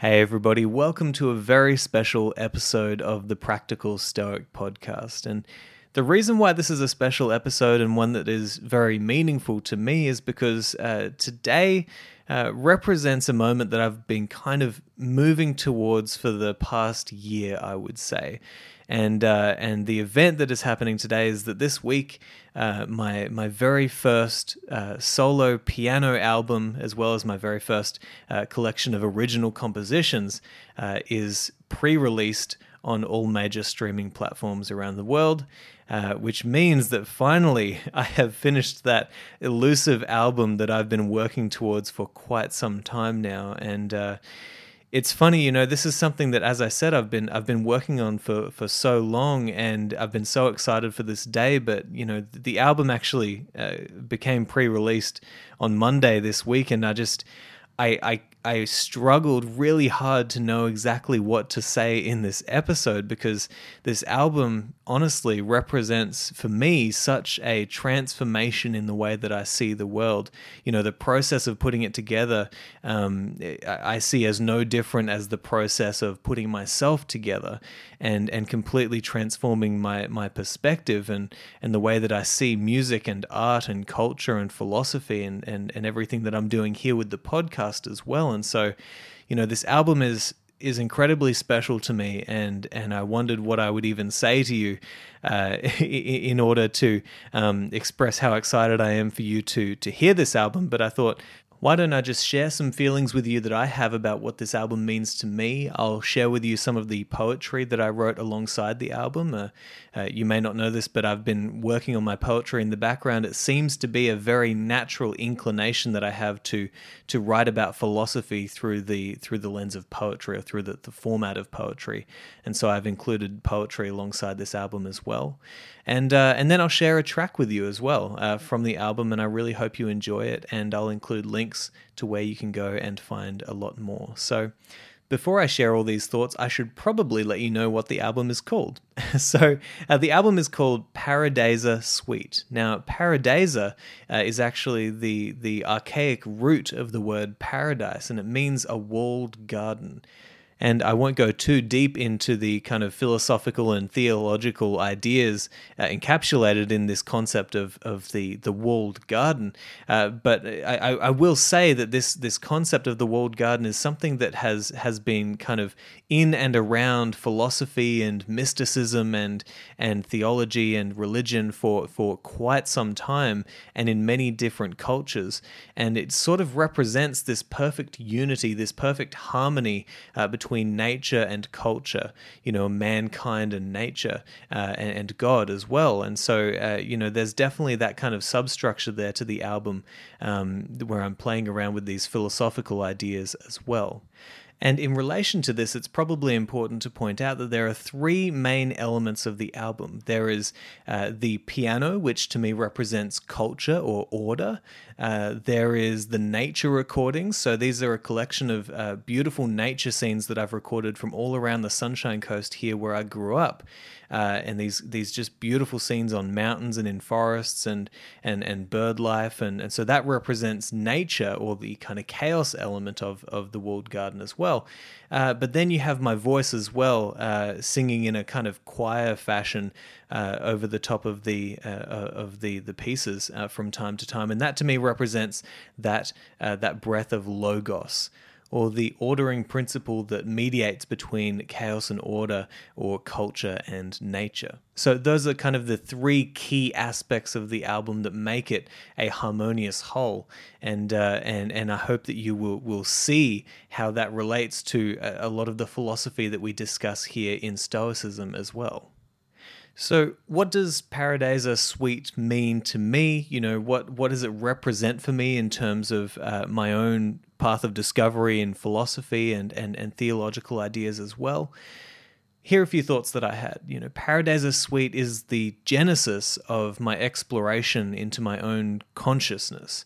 Hey, everybody, welcome to a very special episode of the Practical Stoic podcast. And the reason why this is a special episode and one that is very meaningful to me is because uh, today uh, represents a moment that I've been kind of moving towards for the past year, I would say and uh, and the event that is happening today is that this week uh, my my very first uh, solo piano album, as well as my very first uh, collection of original compositions, uh, is pre-released on all major streaming platforms around the world. Uh, which means that finally I have finished that elusive album that I've been working towards for quite some time now, and it's funny, you know, this is something that, as I said, I've been I've been working on for for so long, and I've been so excited for this day. But you know, the album actually uh, became pre-released on Monday this week, and I just I, I I struggled really hard to know exactly what to say in this episode because this album honestly represents for me such a transformation in the way that I see the world. You know, the process of putting it together, um, I see as no different as the process of putting myself together and and completely transforming my my perspective and and the way that I see music and art and culture and philosophy and and, and everything that I'm doing here with the podcast as well and so, you know, this album is is incredibly special to me, and and I wondered what I would even say to you uh, in order to um, express how excited I am for you to to hear this album. But I thought why don't I just share some feelings with you that I have about what this album means to me? I'll share with you some of the poetry that I wrote alongside the album. Uh, uh, you may not know this, but I've been working on my poetry in the background. It seems to be a very natural inclination that I have to to write about philosophy through the through the lens of poetry or through the, the format of poetry. And so I've included poetry alongside this album as well. And uh, and then I'll share a track with you as well uh, from the album, and I really hope you enjoy it. And I'll include links to where you can go and find a lot more. So before I share all these thoughts, I should probably let you know what the album is called. so, uh, the album is called Pairidaēza Suite. Now, Pairidaēza uh, is actually the, the archaic root of the word paradise, and it means a walled garden. And I won't go too deep into the kind of philosophical and theological ideas uh, encapsulated in this concept of, of the, the walled garden. Uh, but I, I will say that this, this concept of the walled garden is something that has, has been kind of in and around philosophy and mysticism and, and theology and religion for, for quite some time and in many different cultures. And it sort of represents this perfect unity, this perfect harmony uh, between between nature and culture, you know, mankind and nature, uh, and, and, God as well. And so, uh, you know, there's definitely that kind of substructure there to the album um, where I'm playing around with these philosophical ideas as well. And in relation to this, it's probably important to point out that there are three main elements of the album. There is uh, the piano, which to me represents culture or order. Uh, there is the nature recordings. So these are a collection of uh, beautiful nature scenes that I've recorded from all around the Sunshine Coast here where I grew up uh, and these these just beautiful scenes on mountains and in forests and and and bird life and and so that represents nature or the kind of chaos element of of the walled garden as well. Uh, but then you have my voice as well, uh, singing in a kind of choir fashion uh, over the top of the uh, uh, of the the pieces from time to time, and that to me represents that that breath of logos or the ordering principle that mediates between chaos and order, or culture and nature. So, those are kind of the three key aspects of the album that make it a harmonious whole. And, uh, and, and I hope that you will, will see how that relates to a, a lot of the philosophy that we discuss here in Stoicism as well. So, what does Pairidaēza Suite mean to me? You know, what what does it represent for me in terms of uh, my own path of discovery in philosophy and, and, and theological ideas as well. Here are a few thoughts that I had. You know, Pairidaēza Suite is the genesis of my exploration into my own consciousness.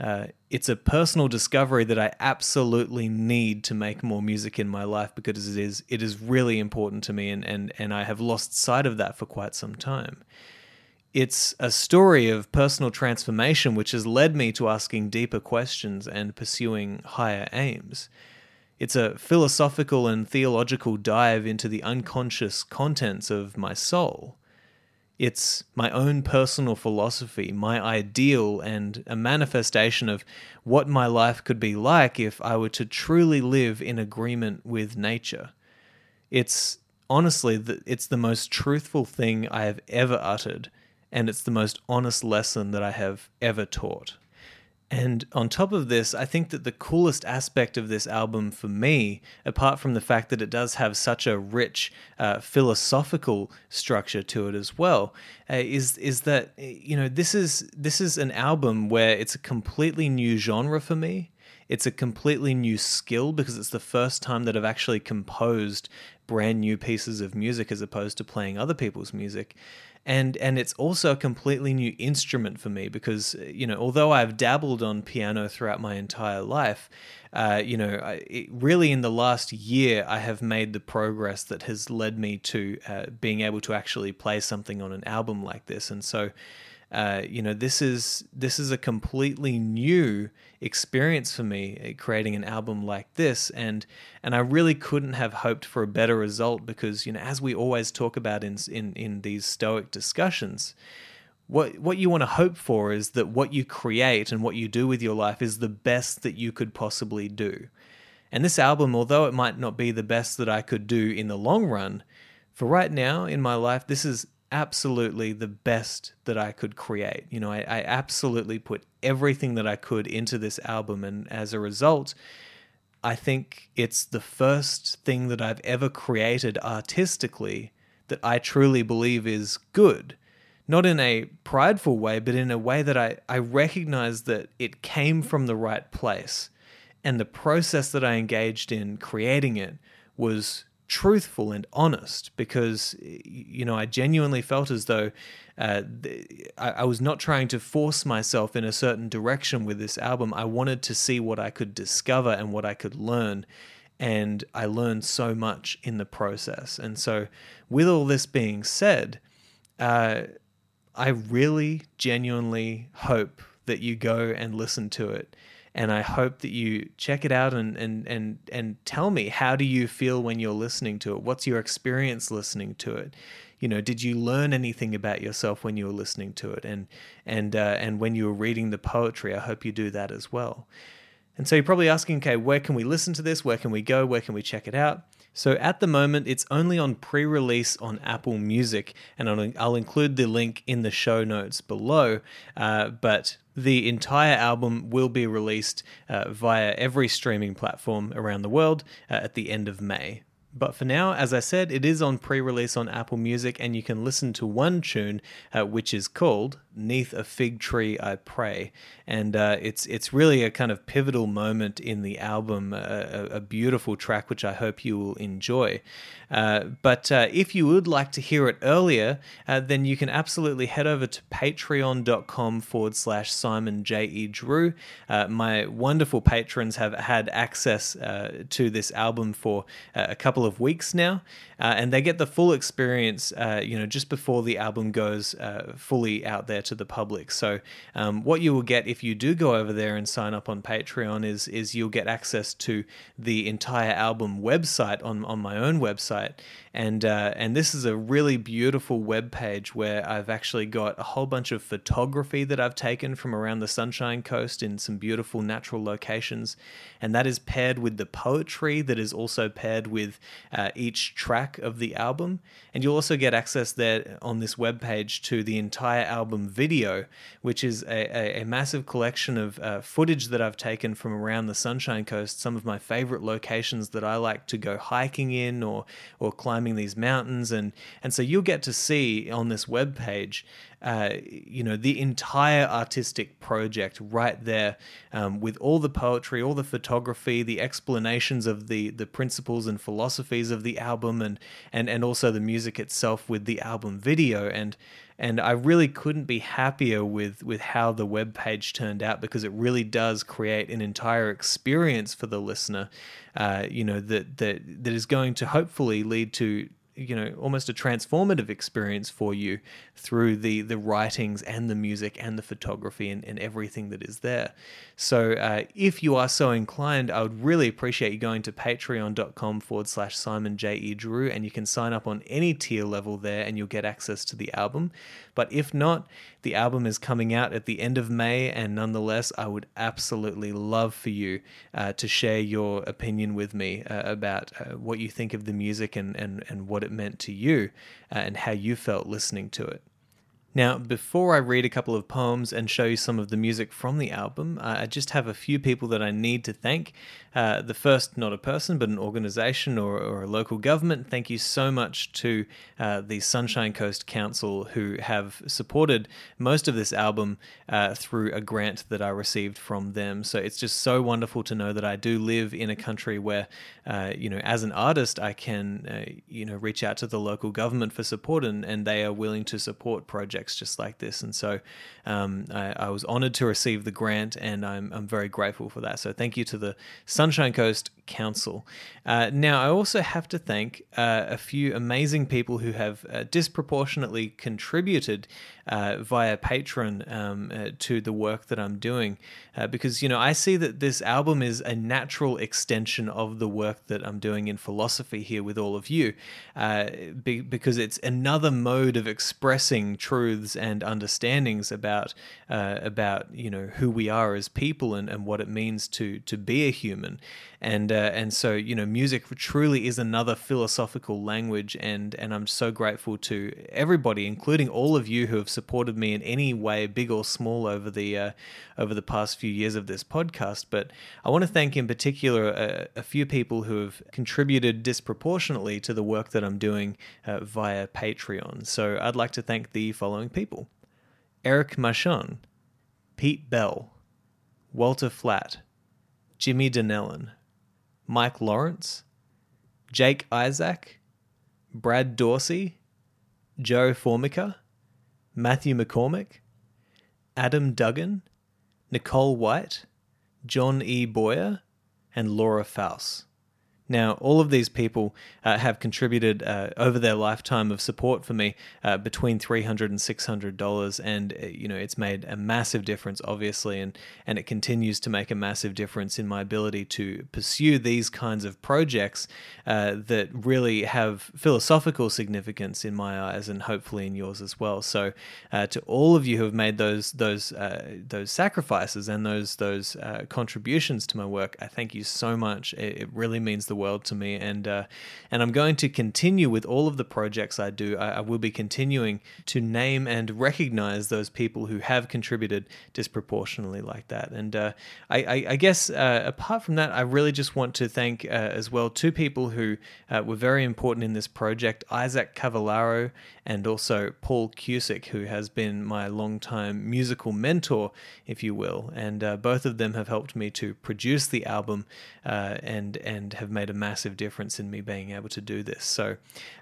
Uh, it's a personal discovery that I absolutely need to make more music in my life because it is it is really important to me and, and, and I have lost sight of that for quite some time. It's a story of personal transformation which has led me to asking deeper questions and pursuing higher aims. It's a philosophical and theological dive into the unconscious contents of my soul. It's my own personal philosophy, my ideal, and a manifestation of what my life could be like if I were to truly live in agreement with nature. It's honestly, the, it's the most truthful thing I have ever uttered, and it's the most honest lesson that I have ever taught. And on top of this, I think that the coolest aspect of this album for me, apart from the fact that it does have such a rich uh, philosophical structure to it as well, uh, is is that you know this is this is an album where it's a completely new genre for me. It's a completely new skill because it's the first time that I've actually composed brand new pieces of music as opposed to playing other people's music and and it's also a completely new instrument for me because you know although I've dabbled on piano throughout my entire life, uh, you know it, really in the last year I have made the progress that has led me to uh, being able to actually play something on an album like this, and so uh, you know, this is this is a completely new experience for me uh, creating an album like this, and and I really couldn't have hoped for a better result because you know, as we always talk about in in in these Stoic discussions. What, what you want to hope for is that what you create and what you do with your life is the best that you could possibly do. And this album, although it might not be the best that I could do in the long run, for right now in my life, this is absolutely the best that I could create. You know, I, I, absolutely put everything that I could into this album, and as a result, I think it's the first thing that I've ever created artistically that I truly believe is good. Not in a prideful way, but in a way that I, I recognize that it came from the right place. And the process that I engaged in creating it was truthful and honest because you know I genuinely felt as though uh, I, I, was not trying to force myself in a certain direction with this album. I wanted to see what I could discover and what I could learn, and I learned so much in the process. And so, with all this being said, uh, I really genuinely hope that you go and listen to it and I hope that you check it out and and and and tell me how do you feel when you're listening to it? What's your experience listening to it? You know, did you learn anything about yourself when you were listening to it? And and uh, and when you were reading the poetry, I hope you do that as well. And so you're probably asking, okay, where can we listen to this? Where can we go? Where can we check it out? So at the moment, it's only on pre release on Apple Music, and I'll, I'll, include the link in the show notes below. Uh, but the entire album will be released uh, via every streaming platform around the world uh, at the end of May. But for now, as I said, it is on pre release on Apple Music, and you can listen to one tune, uh, which is called "Neath a Fig Tree I Pray," and uh, it's it's really a kind of pivotal moment in the album, a, a beautiful track which I hope you will enjoy. Uh, but uh, if you would like to hear it earlier, uh, then you can absolutely head over to patreon.com forward slash Simon J. E. Drew. Uh, my wonderful patrons have had access to this album for a couple of weeks now, and they get the full experience, you know, just before the album goes fully out there to the public. So, um, what you will get if you do go over there and sign up on Patreon is is you'll get access to the entire album website on on my own website website, and uh, and this is a really beautiful web page where I've actually got a whole bunch of photography that I've taken from around the Sunshine Coast in some beautiful natural locations, and that is paired with the poetry that is also paired with uh, each track of the album, and you'll also get access there on this web page to the entire album video, which is a, a, a massive collection of uh, footage that I've taken from around the Sunshine Coast, some of my favorite locations that I like to go hiking in or or climbing these mountains. And and so you'll get to see on this web page uh, you know the entire artistic project right there um, with all the poetry all the photography the explanations of the the principles and philosophies of the album and and and also the music itself with the album video and and I really couldn't be happier with with how the web page turned out because it really does create an entire experience for the listener. Uh, you know that that that is going to hopefully lead to you know almost a transformative experience for you through the the writings and the music and the photography and, and everything that is there. So uh, if you are so inclined i would really appreciate you going to patreon.com forward slash simon j e drew and you can sign up on any tier level there and you'll get access to the album. But if not the album is coming out at the end of may and nonetheless i would absolutely love for you uh, to share your opinion with me uh, about uh, what you think of the music and, and, and what it meant to you uh, and how you felt listening to it. Now, before I read a couple of poems and show you some of the music from the album, uh, I just have a few people that I need to thank. Uh, the first, not a person, but an organization or, or a local government. Thank you so much to uh, the Sunshine Coast Council, who have supported most of this album uh, through a grant that I received from them. So it's just so wonderful to know that I do live in a country where, uh, you know, as an artist, I can, uh, you know, reach out to the local government for support and, and they are willing to support projects just like this. And so um, I, I, was honored to receive the grant and I'm, I'm very grateful for that. So thank you to the Sunshine Coast Council. Uh, now, I also have to thank uh, a few amazing people who have uh, disproportionately contributed uh, via Patreon um, uh, to the work that I'm doing. Uh, because, you know, I see that this album is a natural extension of the work that I'm doing in philosophy here with all of you, be- because it's another mode of expressing truths and understandings about, about you know, who we are as people and, and what it means to, to be a human and uh, and so you know music truly is another philosophical language and and I'm so grateful to everybody including all of you who have supported me in any way big or small over the uh, over the past few years of this podcast. But I want to thank in particular a, a, few people who have contributed disproportionately to the work that I'm doing uh, via Patreon. So I'd like to thank the following people. Eric Marchand Pete Bell Walter Flaat Jimmy Donnellon Mike Lawrence, Jake Isaac, Brad Dorsey, Joe Formica, Matthew McCormack, Adam Dugan, Nicolle White, John E. Boyer, and Laura Fouhse. Now, all of these people uh, have contributed uh, over their lifetime of support for me uh, between $300 and $600, and uh, you know it's made a massive difference, obviously, and and it continues to make a massive difference in my ability to pursue these kinds of projects uh, that really have philosophical significance in my eyes, and hopefully in yours as well. So, uh, to all of you who have made those those those sacrifices and those those contributions to my work, I thank you so much. It, it really means the world to me, and uh, and I'm going to continue with all of the projects I do. I, I, will be continuing to name and recognize those people who have contributed disproportionately like that. And uh, I, I, I, guess uh, apart from that, I really just want to thank uh, as well two people who uh, were very important in this project: Isaac Cavallaro and also Paul Cusick, who has been my longtime musical mentor, if you will. And uh, both of them have helped me to produce the album and and have made a massive difference in me being able to do this. So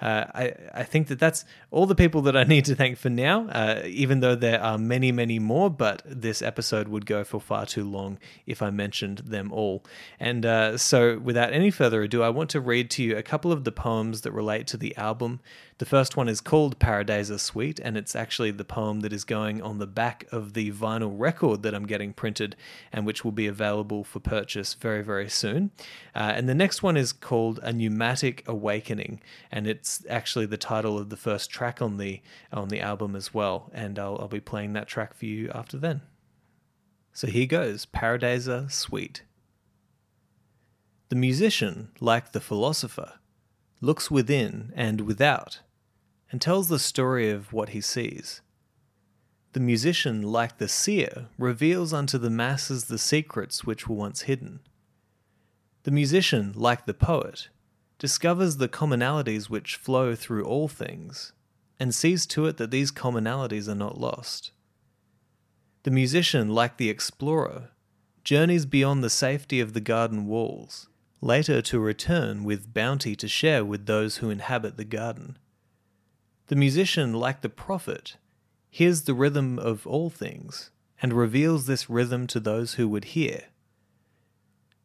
uh, I, I think that that's all the people that I need to thank for now, uh, even though there are many, many more, but this episode would go for far too long if I mentioned them all. And uh, so without any further ado, I want to read to you a couple of the poems that relate to the album. The first one is called Pairidaēza Suite, and it's actually the poem that is going on the back of the vinyl record that I'm getting printed and which will be available for purchase very, very soon. Uh, and the next one is called A Pneumatic Awakening, and it's actually the title of the first track on the on the album as well. And I'll, I'll be playing that track for you after then. So here goes Pairidaēza Suite. The musician, like the philosopher, looks within and without and tells the story of what he sees. The musician, like the seer, reveals unto the masses the secrets which were once hidden. The musician, like the poet, discovers the commonalities which flow through all things, and sees to it that these commonalities are not lost. The musician, like the explorer, journeys beyond the safety of the garden walls, later to return with bounty to share with those who inhabit the garden. The musician, like the prophet, hears the rhythm of all things and reveals this rhythm to those who would hear.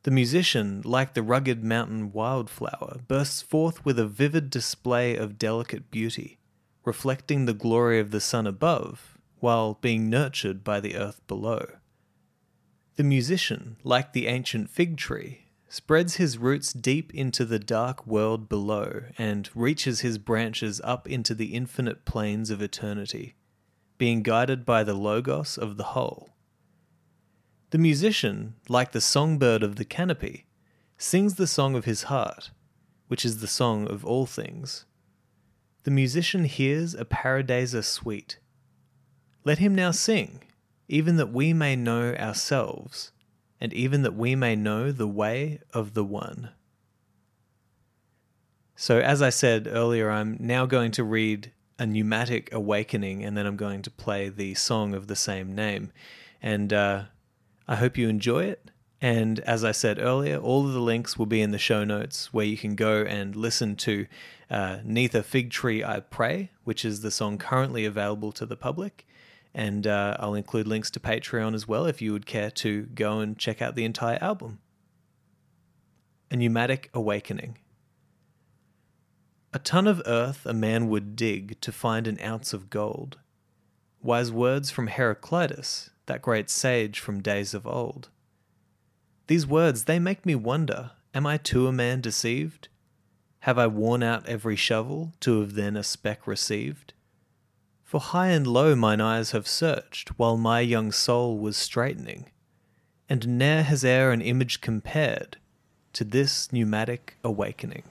The musician, like the rugged mountain wildflower, bursts forth with a vivid display of delicate beauty, reflecting the glory of the sun above, while being nurtured by the earth below. The musician, like the ancient fig tree, spreads his roots deep into the dark world below and reaches his branches up into the infinite plains of eternity, being guided by the Logos of the whole. The musician, like the songbird of the canopy, sings the song of his heart, which is the song of all things. The musician hears a Pairidaēza Suite. Let him now sing, even that we may know ourselves, and even that we may know the way of the One. So, as I said earlier, I'm now going to read a pneumatic awakening, and then I'm going to play the song of the same name. And uh, I hope you enjoy it. And as I said earlier, all of the links will be in the show notes where you can go and listen to uh, Neath a Fig Tree I Pray, which is the song currently available to the public. And uh, I'll include links to Patreon as well if you would care to go and check out the entire album. A Pneumatic Awakening. A ton of earth a man would dig to find an ounce of gold. Wise words from Heraclitus that great sage from days of old. These words, they make me wonder am I too a man deceived? Have I worn out every shovel to have then a speck received? For high and low mine eyes have searched while my young soul was straightening, and ne'er has e'er an image compared to this pneumatic awakening.